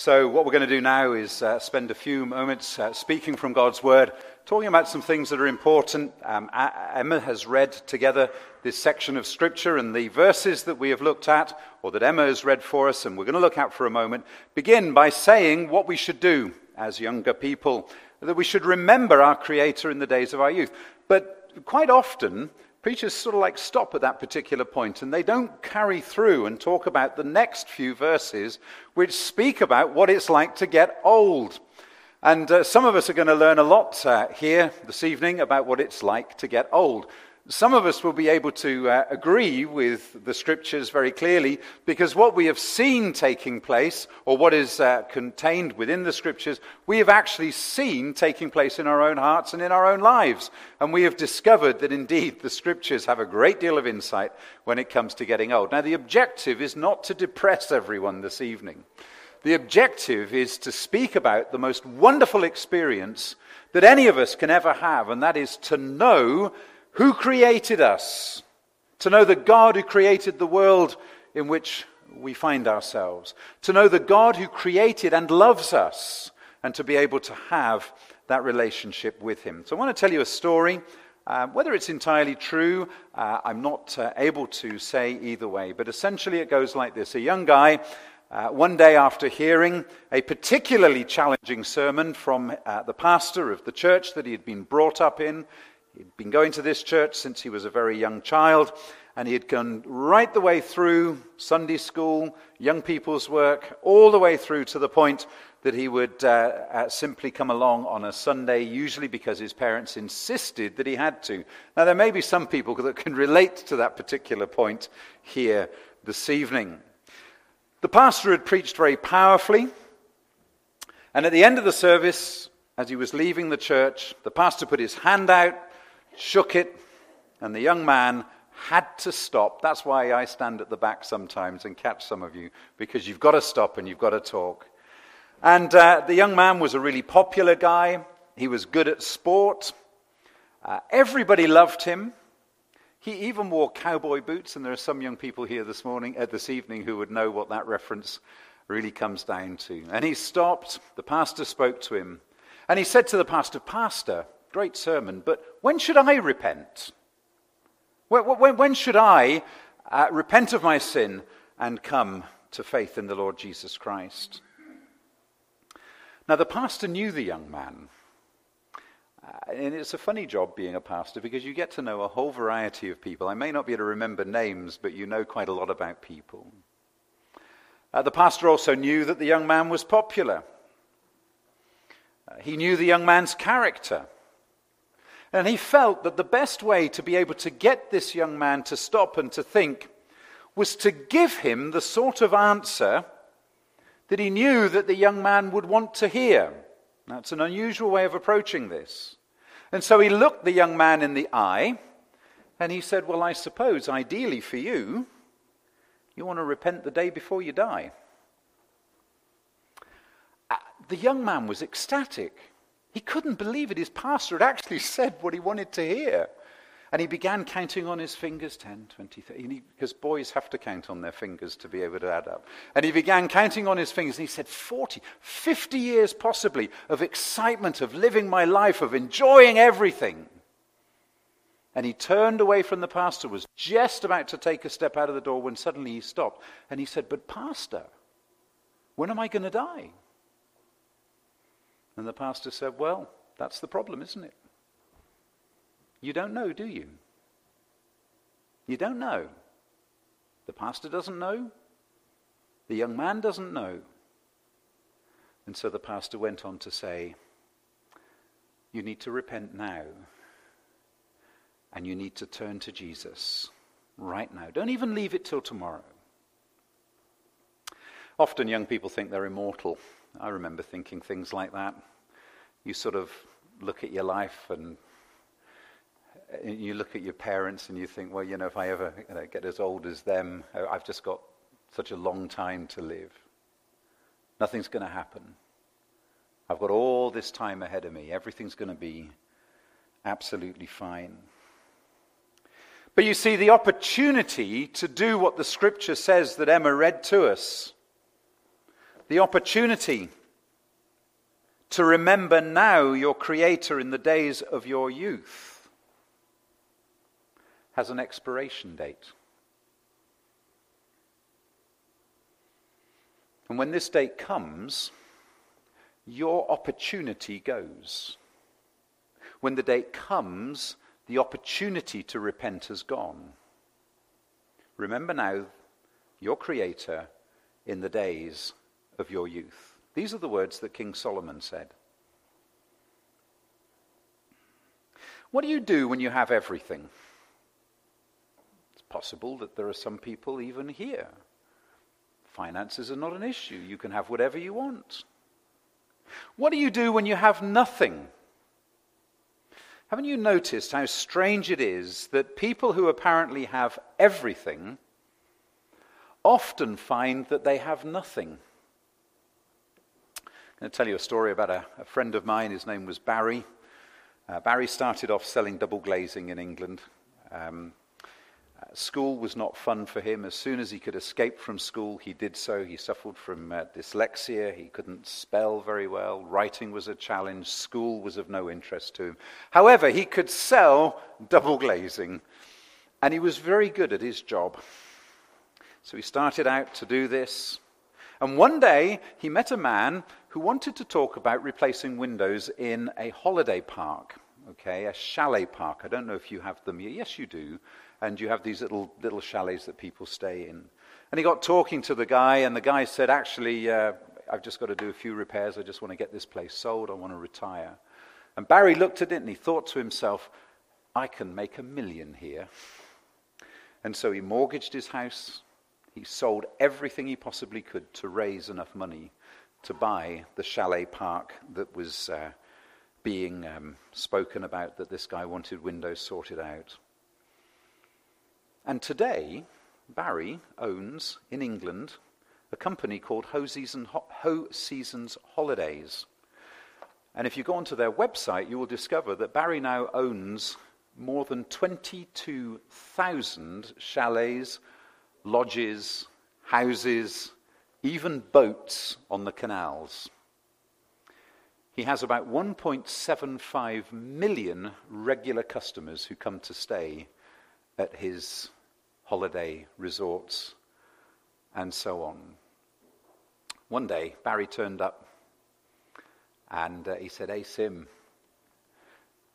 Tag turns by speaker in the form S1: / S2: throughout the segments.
S1: So, what we're going to do now is uh, spend a few moments uh, speaking from God's Word, talking about some things that are important. Um, Emma has read together this section of Scripture and the verses that we have looked at, or that Emma has read for us, and we're going to look at for a moment, begin by saying what we should do as younger people, that we should remember our Creator in the days of our youth. But quite often, preachers sort of like stop at that particular point and they don't carry through and talk about the next few verses which speak about what it's like to get old. And uh, some of us are going to learn a lot uh, here this evening about what it's like to get old. Some of us will be able to uh, agree with the scriptures very clearly because what we have seen taking place, or what is uh, contained within the scriptures, we have actually seen taking place in our own hearts and in our own lives. And we have discovered that indeed the scriptures have a great deal of insight when it comes to getting old. Now, the objective is not to depress everyone this evening. The objective is to speak about the most wonderful experience that any of us can ever have, and that is to know who created us, to know the God who created the world in which we find ourselves, to know the God who created and loves us, and to be able to have that relationship with Him. So I want to tell you a story. Uh, whether it's entirely true, uh, I'm not uh, able to say either way, but essentially it goes like this. A young guy, uh, one day after hearing a particularly challenging sermon from uh, the pastor of the church that he had been brought up in, He'd been going to this church since he was a very young child, and he had gone right the way through Sunday school, young people's work, all the way through to the point that he would uh, uh, simply come along on a Sunday, usually because his parents insisted that he had to. Now, there may be some people that can relate to that particular point here this evening. The pastor had preached very powerfully, and at the end of the service, as he was leaving the church, the pastor put his hand out shook it, and the young man had to stop. That's why I stand at the back sometimes and catch some of you, because you've got to stop and you've got to talk. And uh, the young man was a really popular guy. He was good at sport. Uh, everybody loved him. He even wore cowboy boots, and there are some young people here this morning, uh, this evening, who would know what that reference really comes down to. And he stopped. The pastor spoke to him, and he said to the pastor, "Pastor, Great sermon, but when should I repent? When, when, should I uh, repent of my sin and come to faith in the Lord Jesus Christ? Now, the pastor knew the young man. Uh, and it's a funny job being a pastor because you get to know a whole variety of people. I may not be able to remember names, but you know quite a lot about people. Uh, the pastor also knew that the young man was popular. Uh, he knew the young man's character. And he felt that the best way to be able to get this young man to stop and to think was to give him the sort of answer that he knew that the young man would want to hear. That's an unusual way of approaching this. And so he looked the young man in the eye and he said, Well, I suppose ideally for you, you want to repent the day before you die. Uh, the young man was ecstatic. He couldn't believe it. His pastor had actually said what he wanted to hear. And he began counting on his fingers 10, 20, 30, because boys have to count on their fingers to be able to add up. And he began counting on his fingers, and he said, 40, 50 years possibly of excitement, of living my life, of enjoying everything. And he turned away from the pastor, was just about to take a step out of the door when suddenly he stopped. And he said, But, Pastor, when am I going to die? And the pastor said, Well, that's the problem, isn't it? You don't know, do you? You don't know. The pastor doesn't know. The young man doesn't know. And so the pastor went on to say, You need to repent now. And you need to turn to Jesus right now. Don't even leave it till tomorrow. Often young people think they're immortal. I remember thinking things like that. You sort of look at your life and you look at your parents and you think, well, you know, if I ever you know, get as old as them, I've just got such a long time to live. Nothing's going to happen. I've got all this time ahead of me. Everything's going to be absolutely fine. But you see, the opportunity to do what the scripture says that Emma read to us the opportunity to remember now your Creator in the days of your youth has an expiration date. And when this date comes, your opportunity goes. When the date comes, the opportunity to repent has gone. Remember now your Creator in the days of your youth. These are the words that King Solomon said. What do you do when you have everything? It's possible that there are some people even here. Finances are not an issue. You can have whatever you want. What do you do when you have nothing? Haven't you noticed how strange it is that people who apparently have everything often find that they have nothing? I'm going to tell you a story about a, a friend of mine. His name was Barry. Uh, Barry started off selling double glazing in England. Um, uh, school was not fun for him. As soon as he could escape from school, he did so. He suffered from uh, dyslexia. He couldn't spell very well. Writing was a challenge. School was of no interest to him. However, he could sell double glazing, and he was very good at his job. So he started out to do this. And one day, he met a man who wanted to talk about replacing windows in a holiday park, okay, a chalet park. I don't know if you have them here. Yes, you do. And you have these little, little chalets that people stay in. And he got talking to the guy, and the guy said, Actually, uh, I've just got to do a few repairs. I just want to get this place sold. I want to retire. And Barry looked at it and he thought to himself, I can make a million here. And so he mortgaged his house. He sold everything he possibly could to raise enough money to buy the chalet park that was uh, being um, spoken about, that this guy wanted windows sorted out. And today, Barry owns in England a company called Ho, Season, Hoseasons Holidays. And if you go onto their website, you will discover that Barry now owns more than 22,000 chalets, lodges, houses, even boats on the canals. He has about 1.75 million regular customers who come to stay at his holiday resorts and so on. One day, Barry turned up and uh, he said, Hey, Sim,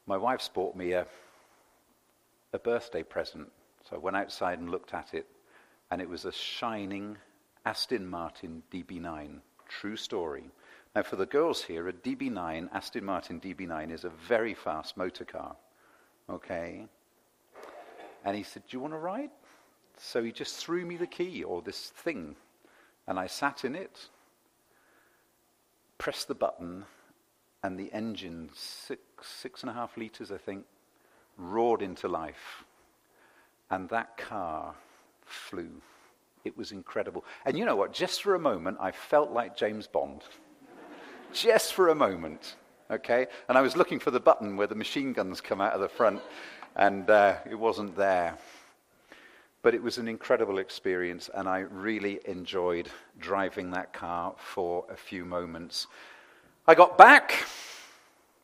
S1: my wife's bought me a, a birthday present. So I went outside and looked at it, and it was a shining Aston Martin DB9. True story. Now, for the girls here, a DB9, Aston Martin DB9, is a very fast motor car. Okay? And he said, Do you want to ride? So he just threw me the key or this thing. And I sat in it, pressed the button, and the engine, six, six and a half litres, I think, roared into life. And that car flew. It was incredible. And you know what? Just for a moment, I felt like James Bond. Just for a moment. Okay? And I was looking for the button where the machine guns come out of the front, and uh, it wasn't there. But it was an incredible experience, and I really enjoyed driving that car for a few moments. I got back.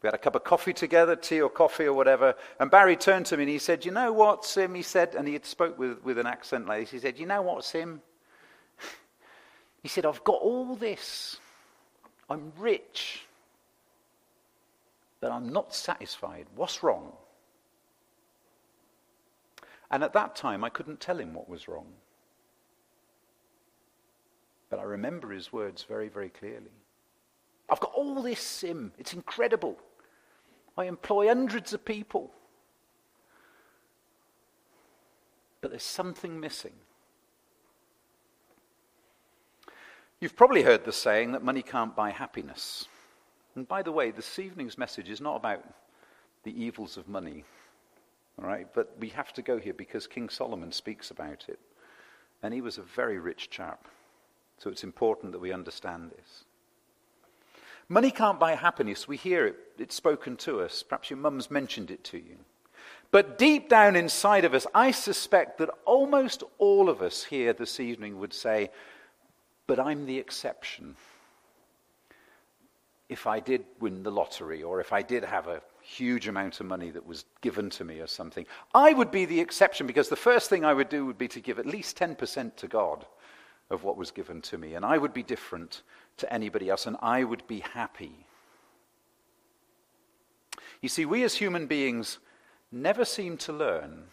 S1: We had a cup of coffee together, tea or coffee or whatever. And Barry turned to me and he said, You know what, Sim? He said, and he had spoke with, with an accent like this. He said, You know what, Sim? He said, I've got all this. I'm rich. But I'm not satisfied. What's wrong? And at that time, I couldn't tell him what was wrong. But I remember his words very, very clearly. I've got all this sim. It's incredible. I employ hundreds of people. But there's something missing. You've probably heard the saying that money can't buy happiness. And by the way, this evening's message is not about the evils of money. All right? But we have to go here because King Solomon speaks about it. And he was a very rich chap. So it's important that we understand this. Money can't buy happiness. We hear it, it's spoken to us. Perhaps your mum's mentioned it to you. But deep down inside of us, I suspect that almost all of us here this evening would say, But I'm the exception. if I did win the lottery or if I did have a huge amount of money that was given to me or something, I would be the exception because the first thing I would do would be to give at least 10% to God of what was given to me. And I would be different to anybody else and I would be happy. You see, we as human beings never seem to learn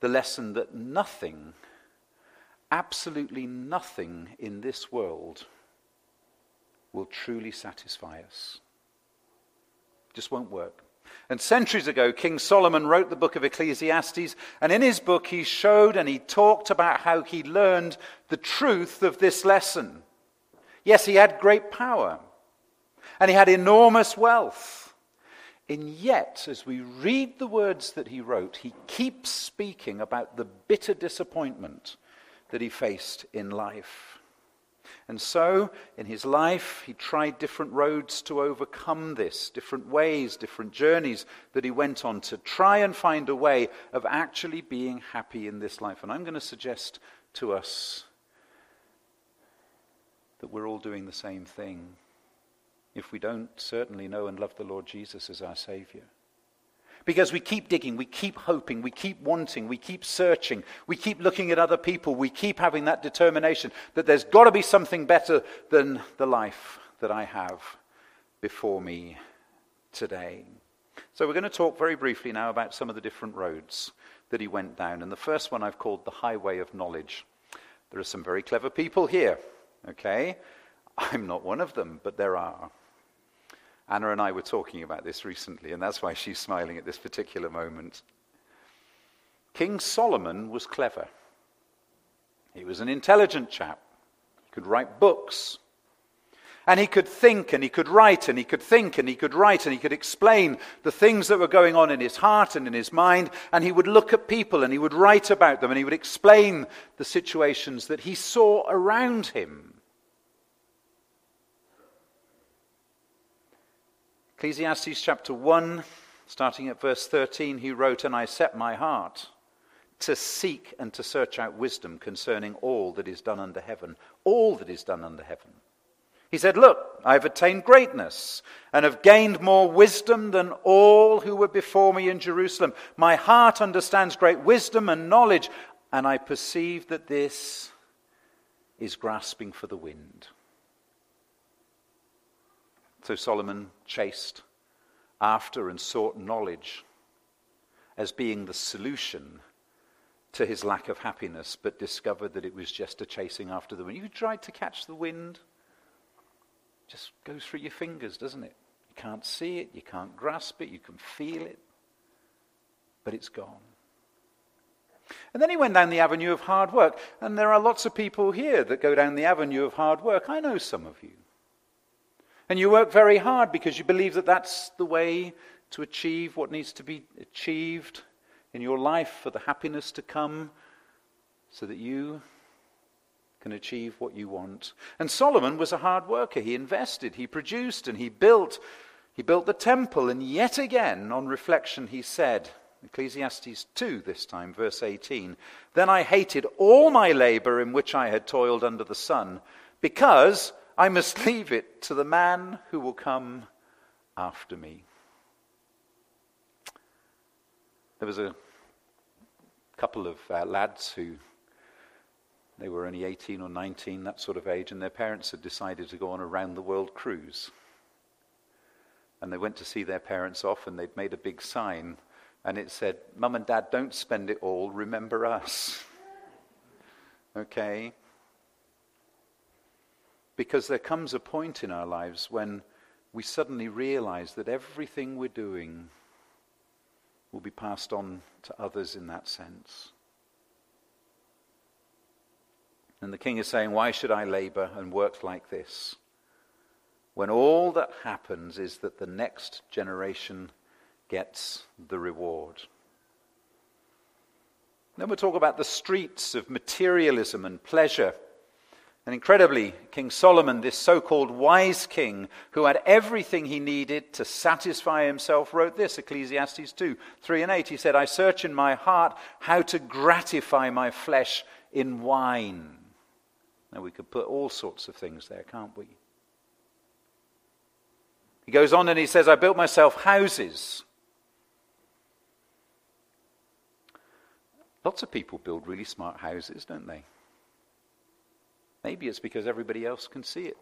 S1: the lesson that nothing, absolutely nothing in this world will truly satisfy us. Just won't work. And centuries ago, King Solomon wrote the book of Ecclesiastes, and in his book, he showed and he talked about how he learned the truth of this lesson. Yes, he had great power, and he had enormous wealth. And yet, as we read the words that he wrote, he keeps speaking about the bitter disappointment that he faced in life. And so, in his life, he tried different roads to overcome this, different ways, different journeys that he went on to try and find a way of actually being happy in this life. And I'm going to suggest to us that we're all doing the same thing if we don't certainly know and love the Lord Jesus as our Savior. Because we keep digging, we keep hoping, we keep wanting, we keep searching, we keep looking at other people, we keep having that determination that there's got to be something better than the life that I have before me today. So we're going to talk very briefly now about some of the different roads that he went down. And the first one I've called the highway of knowledge. There are some very clever people here, okay? I'm not one of them, but there are. Anna and I were talking about this recently, and that's why she's smiling at this particular moment. King Solomon was clever. He was an intelligent chap. He could write books. And he could think and he could write and he could think and he could write and he could explain the things that were going on in his heart and in his mind. And he would look at people and he would write about them and he would explain the situations that he saw around him. Ecclesiastes chapter 1, starting at verse 13, he wrote, And I set my heart to seek and to search out wisdom concerning all that is done under heaven. All that is done under heaven. He said, Look, I have attained greatness and have gained more wisdom than all who were before me in Jerusalem. My heart understands great wisdom and knowledge, and I perceive that this is grasping for the wind. So Solomon chased after and sought knowledge as being the solution to his lack of happiness, but discovered that it was just a chasing after the wind. You tried to catch the wind, just goes through your fingers, doesn't it? You can't see it, you can't grasp it, you can feel it, but it's gone. And then he went down the avenue of hard work. And there are lots of people here that go down the avenue of hard work. I know some of you. And you work very hard because you believe that that's the way to achieve what needs to be achieved in your life for the happiness to come so that you can achieve what you want. And Solomon was a hard worker. He invested, he produced, and he built. He built the temple, and yet again, on reflection, he said, Ecclesiastes 2 this time, verse 18, Then I hated all my labor in which I had toiled under the sun, because I must leave it to the man who will come after me. There was a couple of uh, lads who they were only 18 or 19, that sort of age, and their parents had decided to go on a round the world cruise. And they went to see their parents off, and they'd made a big sign, and it said, Mum and Dad, don't spend it all, remember us. okay? Because there comes a point in our lives when we suddenly realize that everything we're doing will be passed on to others in that sense. And the king is saying, Why should I labor and work like this? When all that happens is that the next generation gets the reward. Then we'll talk about the streets of materialism and pleasure and incredibly, King Solomon, this so called wise king who had everything he needed to satisfy himself, wrote this Ecclesiastes 2 3 and 8. He said, I search in my heart how to gratify my flesh in wine. Now, we could put all sorts of things there, can't we? He goes on and he says, I built myself houses. Lots of people build really smart houses, don't they? Maybe it's because everybody else can see it.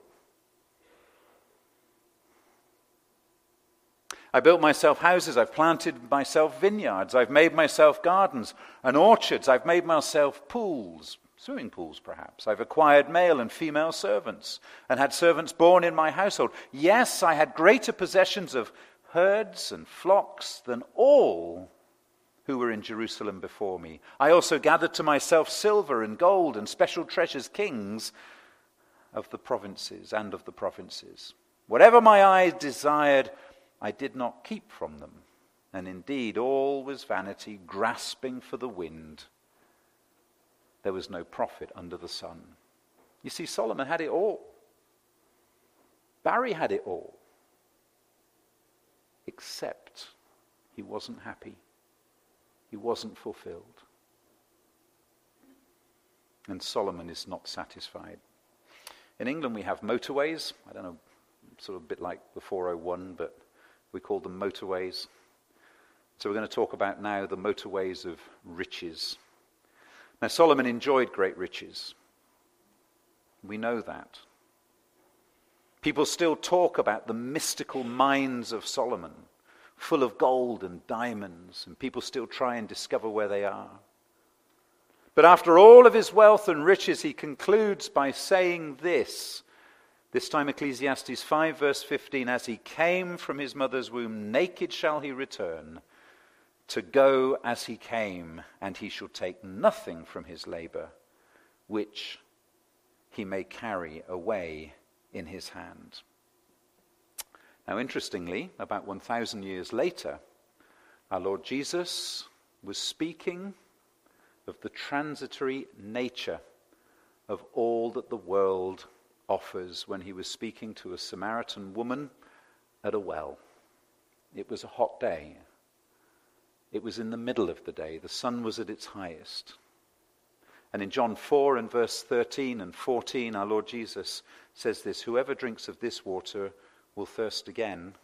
S1: I built myself houses. I've planted myself vineyards. I've made myself gardens and orchards. I've made myself pools, swimming pools perhaps. I've acquired male and female servants and had servants born in my household. Yes, I had greater possessions of herds and flocks than all who were in Jerusalem before me. I also gathered to myself silver and gold and special treasures, kings of the provinces and of the provinces. Whatever my eyes desired, I did not keep from them. And indeed, all was vanity, grasping for the wind. There was no profit under the sun. You see, Solomon had it all. Barry had it all. Except he wasn't happy. He wasn't fulfilled. And Solomon is not satisfied. In England, we have motorways. I don't know, sort of a bit like the 401, but we call them motorways. So we're going to talk about now the motorways of riches. Now, Solomon enjoyed great riches. We know that. People still talk about the mystical mines of Solomon full of gold and diamonds, and people still try and discover where they are. But after all of his wealth and riches, he concludes by saying this. This time, Ecclesiastes 5, verse 15 As he came from his mother's womb, naked shall he return, to go as he came, and he shall take nothing from his labor, which he may carry away in his hand. Now, interestingly, about 1,000 years later, our Lord Jesus was speaking of the transitory nature of all that the world offers when he was speaking to a Samaritan woman at a well. It was a hot day. It was in the middle of the day. The sun was at its highest. And in John 4 and verse 13 and 14, our Lord Jesus says this Whoever drinks of this water will thirst again.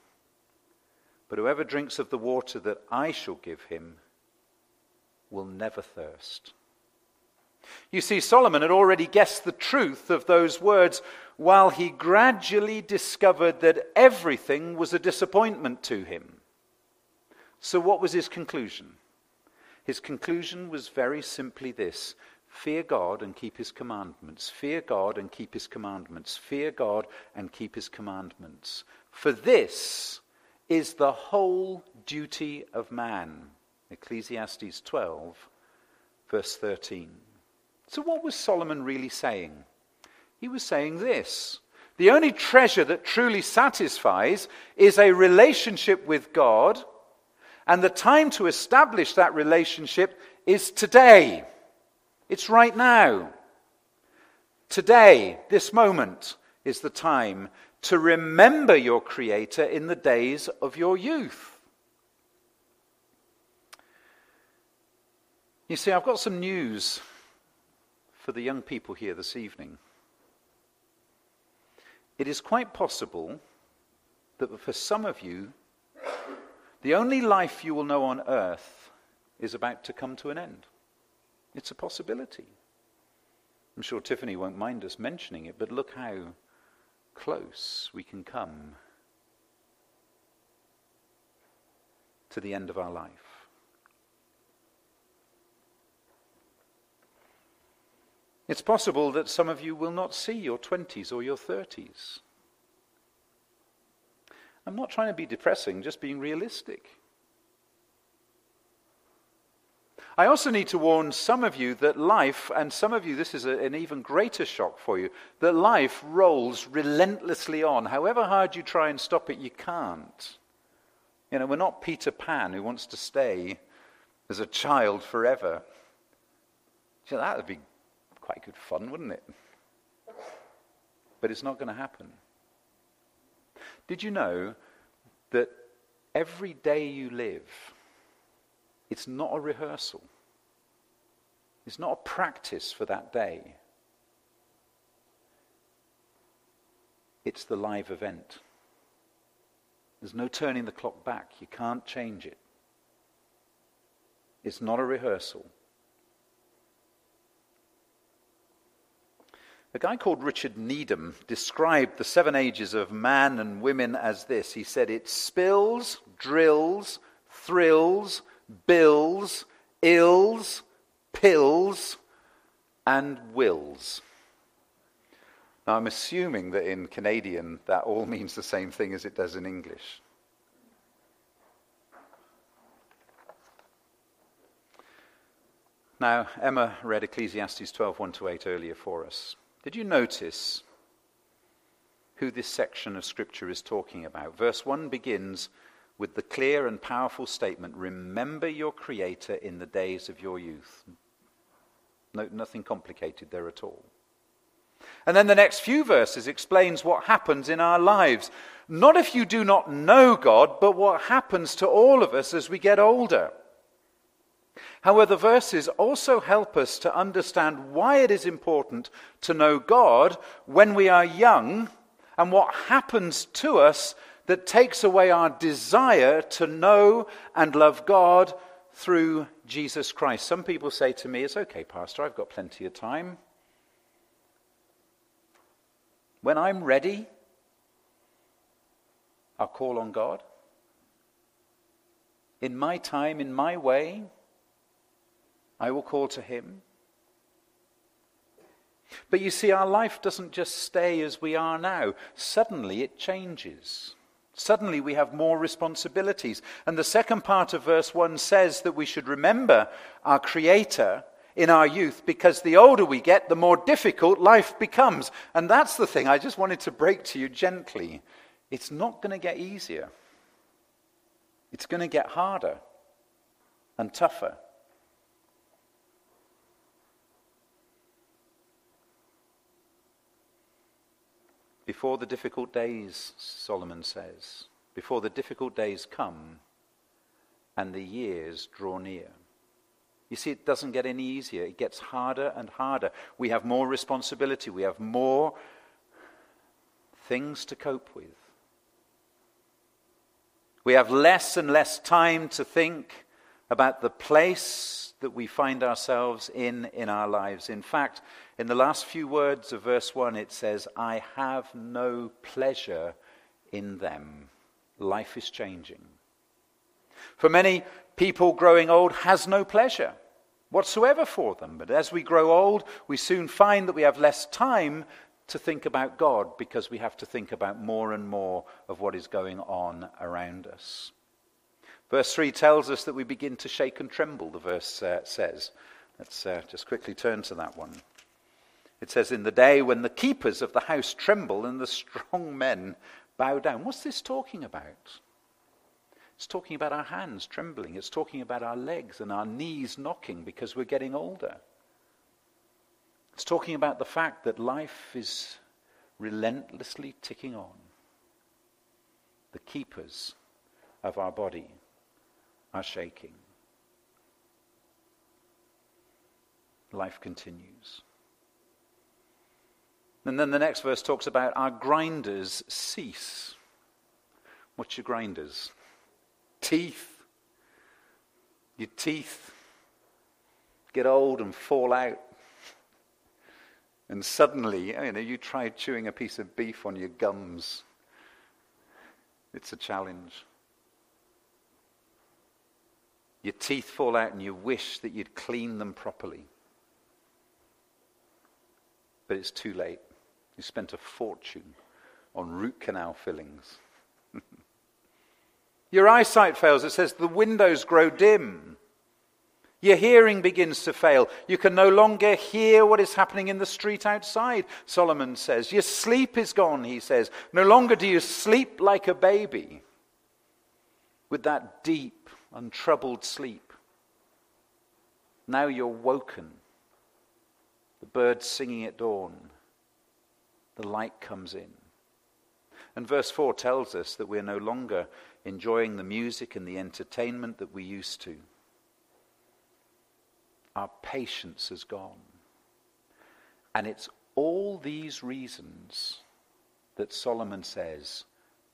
S1: But whoever drinks of the water that I shall give him will never thirst. You see, Solomon had already guessed the truth of those words while he gradually discovered that everything was a disappointment to him. So, what was his conclusion? His conclusion was very simply this Fear God and keep his commandments. Fear God and keep his commandments. Fear God and keep his commandments. For this is the whole duty of man. Ecclesiastes 12, verse 13. So, what was Solomon really saying? He was saying this The only treasure that truly satisfies is a relationship with God, and the time to establish that relationship is today. It's right now. Today, this moment, is the time to remember your Creator in the days of your youth. You see, I've got some news for the young people here this evening. It is quite possible that for some of you, the only life you will know on earth is about to come to an end. It's a possibility. I'm sure Tiffany won't mind us mentioning it, but look how close we can come to the end of our life. It's possible that some of you will not see your 20s or your 30s. I'm not trying to be depressing, just being realistic. I also need to warn some of you that life, and some of you, this is a, an even greater shock for you, that life rolls relentlessly on. However hard you try and stop it, you can't. You know, we're not Peter Pan who wants to stay as a child forever. So that would be quite good fun, wouldn't it? But it's not going to happen. Did you know that every day you live, it's not a rehearsal. It's not a practice for that day. It's the live event. There's no turning the clock back. You can't change it. It's not a rehearsal. A guy called Richard Needham described the seven ages of man and women as this. He said it spills, drills, thrills, bills, ills, pills, and wills. Now, I'm assuming that in Canadian that all means the same thing as it does in English. Now, Emma read Ecclesiastes 12 1 to 8 earlier for us. Did you notice who this section of Scripture is talking about? Verse 1 begins with the clear and powerful statement Remember your Creator in the days of your youth. No, nothing complicated there at all. And then the next few verses explains what happens in our lives. Not if you do not know God, but what happens to all of us as we get older. However, the verses also help us to understand why it is important to know God when we are young and what happens to us that takes away our desire to know and love God through Jesus Christ. Some people say to me, It's okay, Pastor, I've got plenty of time. When I'm ready, I'll call on God. In my time, in my way, I will call to him. But you see, our life doesn't just stay as we are now. Suddenly it changes. Suddenly we have more responsibilities. And the second part of verse 1 says that we should remember our Creator in our youth because the older we get, the more difficult life becomes. And that's the thing I just wanted to break to you gently. It's not going to get easier, it's going to get harder and tougher. Before the difficult days, Solomon says, before the difficult days come and the years draw near. You see, it doesn't get any easier. It gets harder and harder. We have more responsibility. We have more things to cope with. We have less and less time to think about the place that we find ourselves in in our lives. In fact, in the last few words of verse 1, it says, I have no pleasure in them. Life is changing. For many, people growing old has no pleasure whatsoever for them. But as we grow old, we soon find that we have less time to think about God because we have to think about more and more of what is going on around us. Verse 3 tells us that we begin to shake and tremble, the verse uh, says. Let's uh, just quickly turn to that one. It says, In the day when the keepers of the house tremble and the strong men bow down. What's this talking about? It's talking about our hands trembling. It's talking about our legs and our knees knocking because we're getting older. It's talking about the fact that life is relentlessly ticking on. The keepers of our body are shaking. Life continues. And then the next verse talks about our grinders cease. What's your grinders? Teeth. Your teeth get old and fall out. And suddenly, you know, you try chewing a piece of beef on your gums. It's a challenge. Your teeth fall out and you wish that you'd clean them properly. But it's too late. You spent a fortune on root canal fillings. Your eyesight fails. It says the windows grow dim. Your hearing begins to fail. You can no longer hear what is happening in the street outside, Solomon says. Your sleep is gone, he says. No longer do you sleep like a baby with that deep, untroubled sleep. Now you're woken. The birds singing at dawn the light comes in. And verse 4 tells us that we're no longer enjoying the music and the entertainment that we used to. Our patience has gone. And it's all these reasons that Solomon says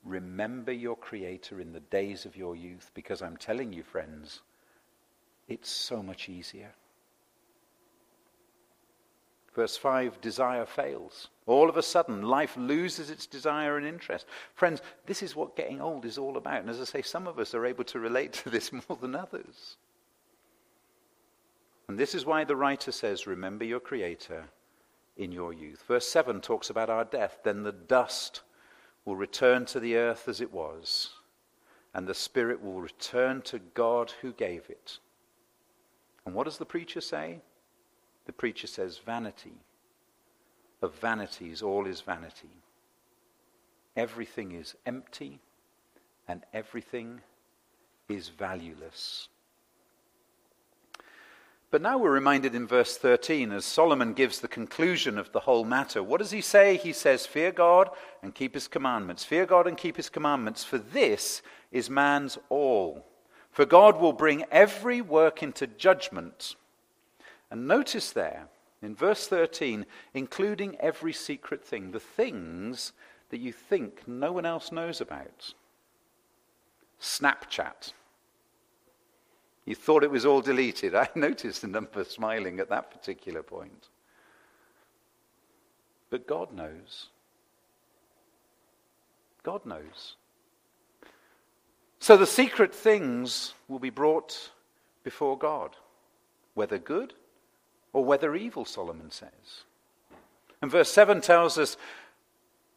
S1: Remember your Creator in the days of your youth, because I'm telling you, friends, it's so much easier. Verse 5 desire fails. All of a sudden, life loses its desire and interest. Friends, this is what getting old is all about. And as I say, some of us are able to relate to this more than others. And this is why the writer says, Remember your Creator in your youth. Verse 7 talks about our death. Then the dust will return to the earth as it was, and the Spirit will return to God who gave it. And what does the preacher say? The preacher says, Vanity. Of vanities, all is vanity. Everything is empty, and everything is valueless. But now we're reminded in verse 13 as Solomon gives the conclusion of the whole matter. What does he say? He says, Fear God and keep his commandments. Fear God and keep his commandments, for this is man's all. For God will bring every work into judgment. And notice there, in verse 13, including every secret thing, the things that you think no one else knows about. Snapchat you thought it was all deleted. I noticed the number smiling at that particular point. But God knows. God knows. So the secret things will be brought before God, whether good or whether evil, Solomon says. And verse 7 tells us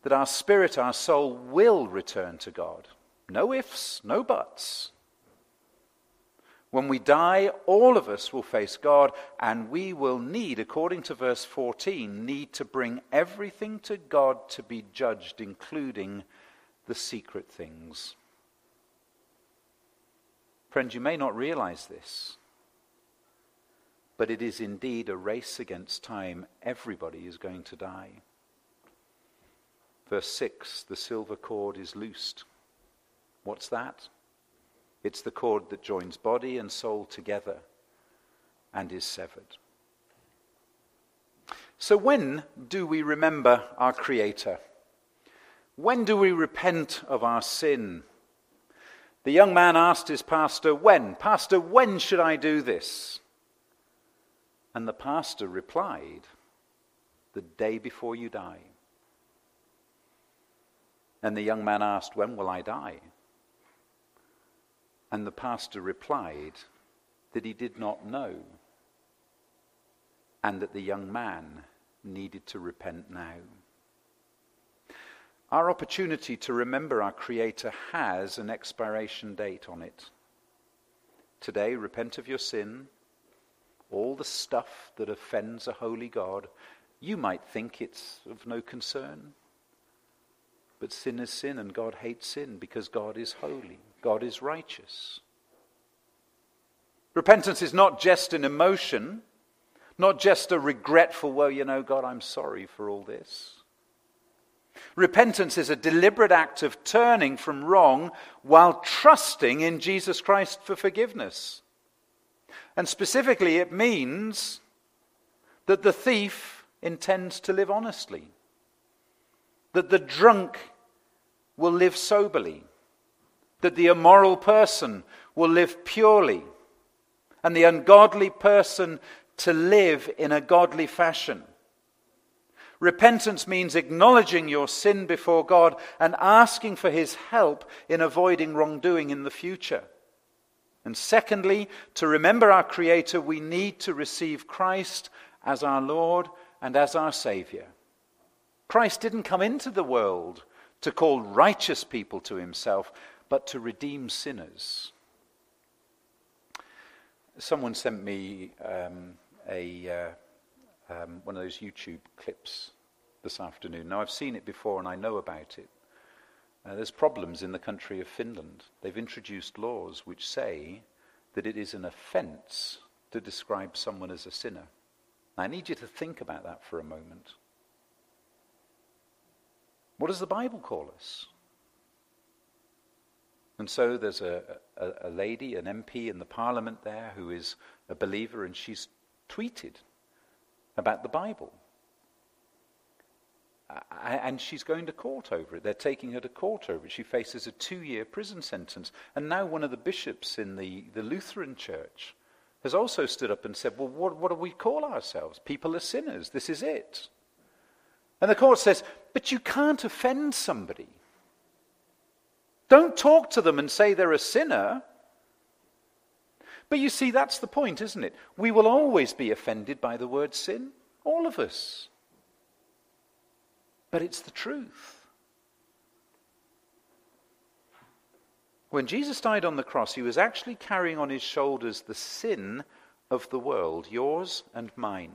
S1: that our spirit, our soul, will return to God. No ifs, no buts. When we die, all of us will face God, and we will need, according to verse 14, need to bring everything to God to be judged, including the secret things. Friends, you may not realize this, but it is indeed a race against time. Everybody is going to die. Verse 6 the silver cord is loosed. What's that? It's the cord that joins body and soul together and is severed. So, when do we remember our Creator? When do we repent of our sin? The young man asked his pastor, When? Pastor, when should I do this? And the pastor replied, The day before you die. And the young man asked, When will I die? And the pastor replied that he did not know and that the young man needed to repent now. Our opportunity to remember our Creator has an expiration date on it. Today, repent of your sin, all the stuff that offends a holy God. You might think it's of no concern. But sin is sin, and God hates sin because God is holy. God is righteous. Repentance is not just an emotion, not just a regretful, well, you know, God, I'm sorry for all this. Repentance is a deliberate act of turning from wrong while trusting in Jesus Christ for forgiveness. And specifically, it means that the thief intends to live honestly, that the drunk will live soberly, that the immoral person will live purely, and the ungodly person to live in a godly fashion. Repentance means acknowledging your sin before God and asking for his help in avoiding wrongdoing in the future. And secondly, to remember our Creator, we need to receive Christ as our Lord and as our Savior. Christ didn't come into the world to call righteous people to himself, but to redeem sinners. Someone sent me um, a, uh, um, one of those YouTube clips this afternoon. Now, I've seen it before and I know about it. Uh, there's problems in the country of Finland. They've introduced laws which say that it is an offense to describe someone as a sinner. I need you to think about that for a moment. What does the Bible call us? And so there's a, a, a, lady, an MP in the parliament there who is a believer, and she's tweeted about the Bible. and she's going to court over it. They're taking her to court over it. She faces a two year prison sentence. And now, one of the bishops in the, the Lutheran church has also stood up and said, Well, what, what do we call ourselves? People are sinners. This is it. And the court says, But you can't offend somebody. Don't talk to them and say they're a sinner. But you see, that's the point, isn't it? We will always be offended by the word sin, all of us. But it's the truth. When Jesus died on the cross, he was actually carrying on his shoulders the sin of the world, yours and mine.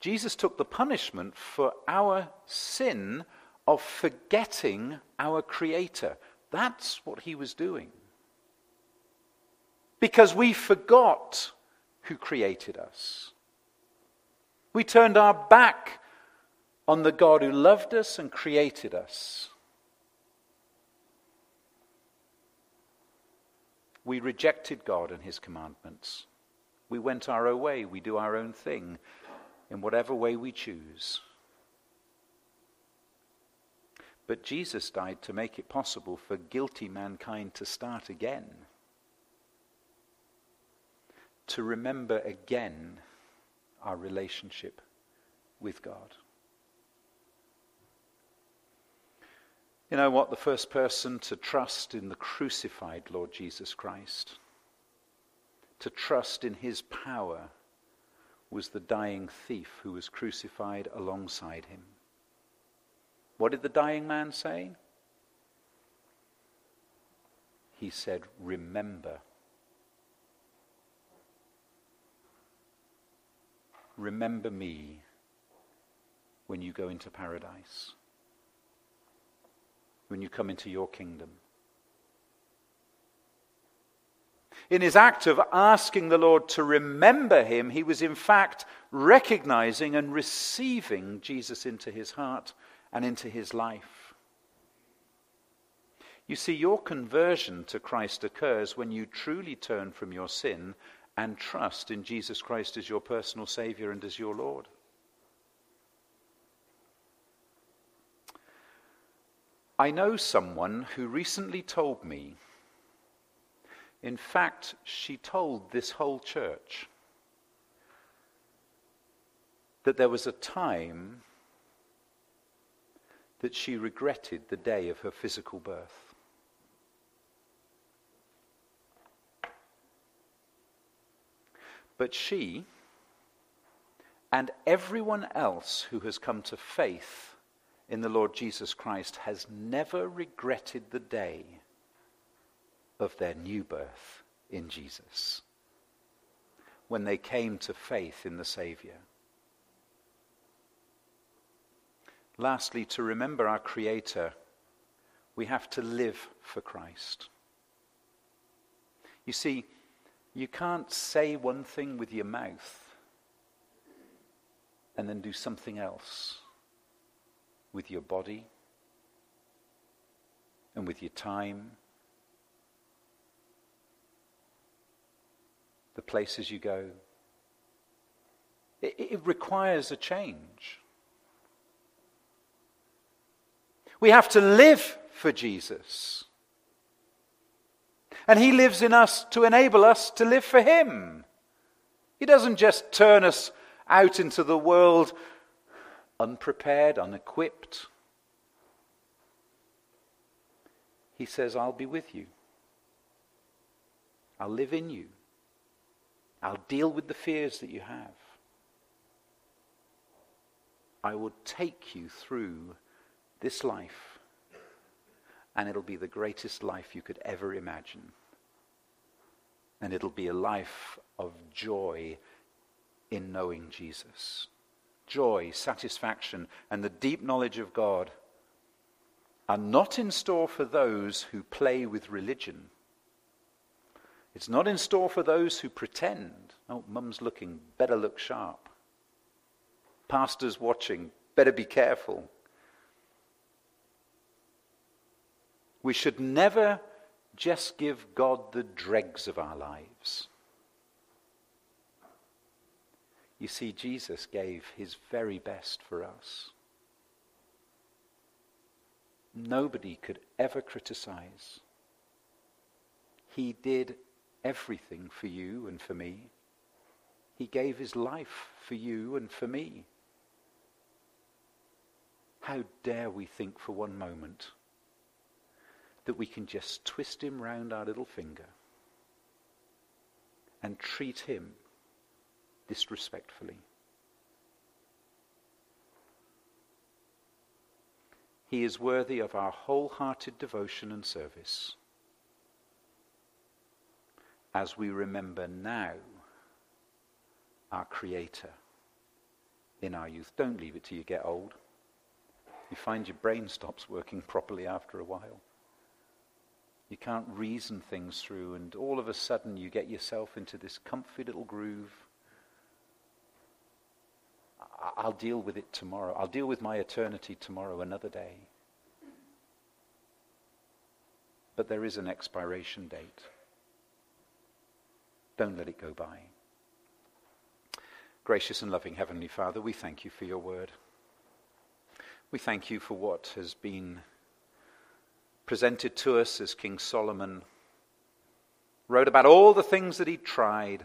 S1: Jesus took the punishment for our sin of forgetting our Creator. That's what he was doing. Because we forgot who created us. We turned our back on the God who loved us and created us. We rejected God and his commandments. We went our own way. We do our own thing in whatever way we choose. But Jesus died to make it possible for guilty mankind to start again, to remember again our relationship with God. You know what? The first person to trust in the crucified Lord Jesus Christ, to trust in his power, was the dying thief who was crucified alongside him. What did the dying man say? He said, Remember. Remember me when you go into paradise when you come into your kingdom. In his act of asking the Lord to remember him, he was in fact recognizing and receiving Jesus into his heart and into his life. You see, your conversion to Christ occurs when you truly turn from your sin and trust in Jesus Christ as your personal Savior and as your Lord. I know someone who recently told me, in fact, she told this whole church, that there was a time that she regretted the day of her physical birth. But she and everyone else who has come to faith in the Lord Jesus Christ has never regretted the day of their new birth in Jesus when they came to faith in the Saviour. Lastly, to remember our Creator, we have to live for Christ. You see, you can't say one thing with your mouth and then do something else with your body and with your time, the places you go. It, it requires a change. We have to live for Jesus. And He lives in us to enable us to live for Him. He doesn't just turn us out into the world unprepared, unequipped. He says, I'll be with you. I'll live in you. I'll deal with the fears that you have. I will take you through this life, and it'll be the greatest life you could ever imagine. And it'll be a life of joy in knowing Jesus joy, satisfaction, and the deep knowledge of God are not in store for those who play with religion. It's not in store for those who pretend. Oh, mum's looking, better look sharp. Pastor's watching, better be careful. We should never just give God the dregs of our lives. You see, Jesus gave his very best for us. nobody could ever criticize. He did everything for you and for me. He gave his life for you and for me. How dare we think for one moment that we can just twist him round our little finger and treat him disrespectfully? He is worthy of our wholehearted devotion and service as we remember now our Creator in our youth. Don't leave it till you get old. You find your brain stops working properly after a while. You can't reason things through, and all of a sudden you get yourself into this comfy little groove. I'll deal with it tomorrow. I'll deal with my eternity tomorrow, another day. But there is an expiration date. Don't let it go by. Gracious and loving Heavenly Father, we thank you for your word. We thank you for what has been presented to us as King Solomon wrote about all the things that he tried.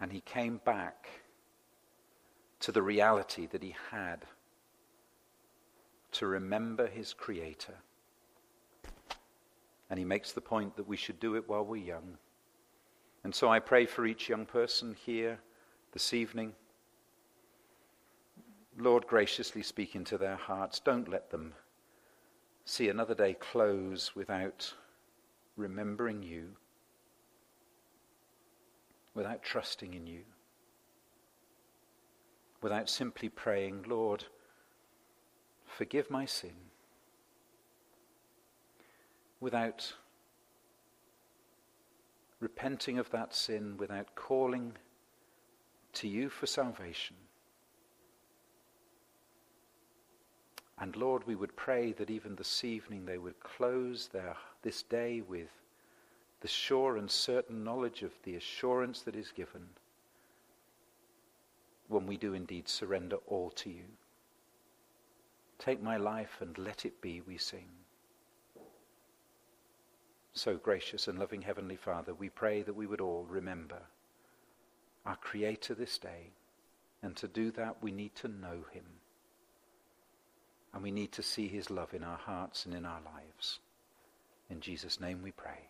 S1: And he came back to the reality that he had to remember his Creator. And he makes the point that we should do it while we're young. And so I pray for each young person here this evening. Lord, graciously speak into their hearts. Don't let them see another day close without remembering you, without trusting in you, without simply praying, Lord, forgive my sin, without repenting of that sin, without calling to you for salvation. And Lord, we would pray that even this evening they would close their, this day with the sure and certain knowledge of the assurance that is given when we do indeed surrender all to you. Take my life and let it be, we sing. So gracious and loving Heavenly Father, we pray that we would all remember our Creator this day. And to do that, we need to know Him. And we need to see his love in our hearts and in our lives. In Jesus' name we pray.